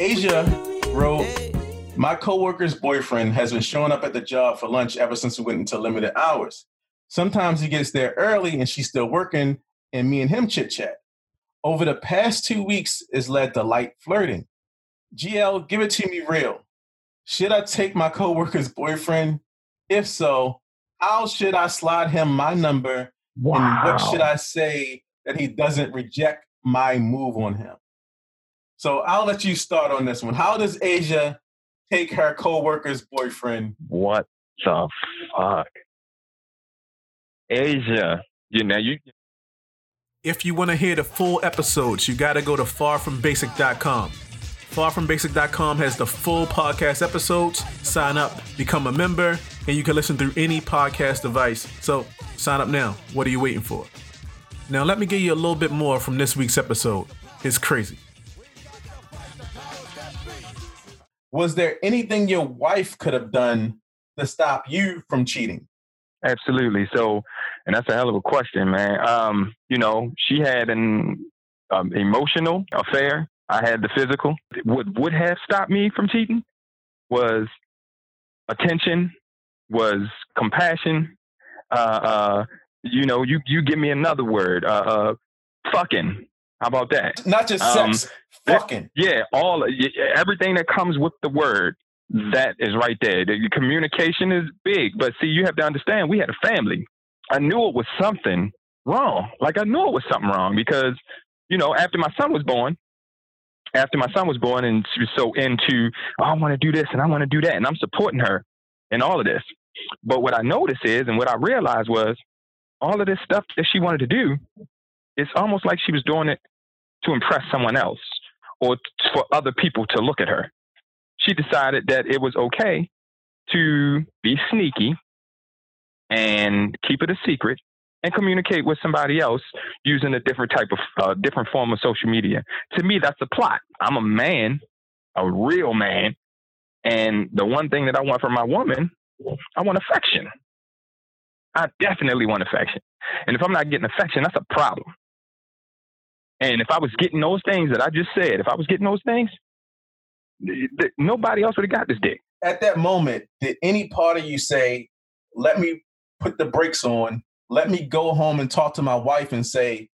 Asia wrote, My coworker's boyfriend has been showing up at the job for lunch ever since we went into limited hours. Sometimes he gets there early and she's still working, and me and him chit chat. Over the past two weeks, it's led to light flirting. GL, give it to me real. Should I take my coworker's boyfriend? If so, how should I slide him my number? Wow. And what should I say that he doesn't reject my move on him? So I'll let you start on this one. How does Asia take her coworker's boyfriend? What the fuck? Asia, you know, you If you want to hear the full episodes, you got to go to farfrombasyc.com. Farfrombasyc.com has the full podcast episodes. Sign up, become a member, and you can listen through any podcast device. So sign up now. What are you waiting for? Now, let me give you a little bit more from this week's episode. It's crazy. Was there anything your wife could have done to stop you from cheating? Absolutely. So, and that's a hell of a question, man. Um, you know, she had an um, emotional affair. I had the physical. What would have stopped me from cheating was attention, was compassion. Uh, uh, you know, you you give me another word. Uh, uh fucking. How about that? Not just Um, sex, fucking. Yeah, all everything that comes with the word that is right there. The communication is big, but see, you have to understand. We had a family. I knew it was something wrong. Like I knew it was something wrong because you know after my son was born, after my son was born, and she was so into oh, I want to do this and I want to do that, and I'm supporting her in all of this. But what I noticed is, and what I realized was, all of this stuff that she wanted to do, it's almost like she was doing it to impress someone else or for other people to look at her. She decided that it was okay to be sneaky and keep it a secret and communicate with somebody else using a different type of uh, different form of social media. To me, that's a plot. I'm a man, a real man, and the one thing that I want from my woman, I want affection. I definitely want affection. And if I'm not getting affection, that's a problem. And if I was getting those things that I just said, if I was getting those things, th- th- nobody else would have got this dick. At that moment, did any part of you say, let me put the brakes on, let me go home and talk to my wife and say,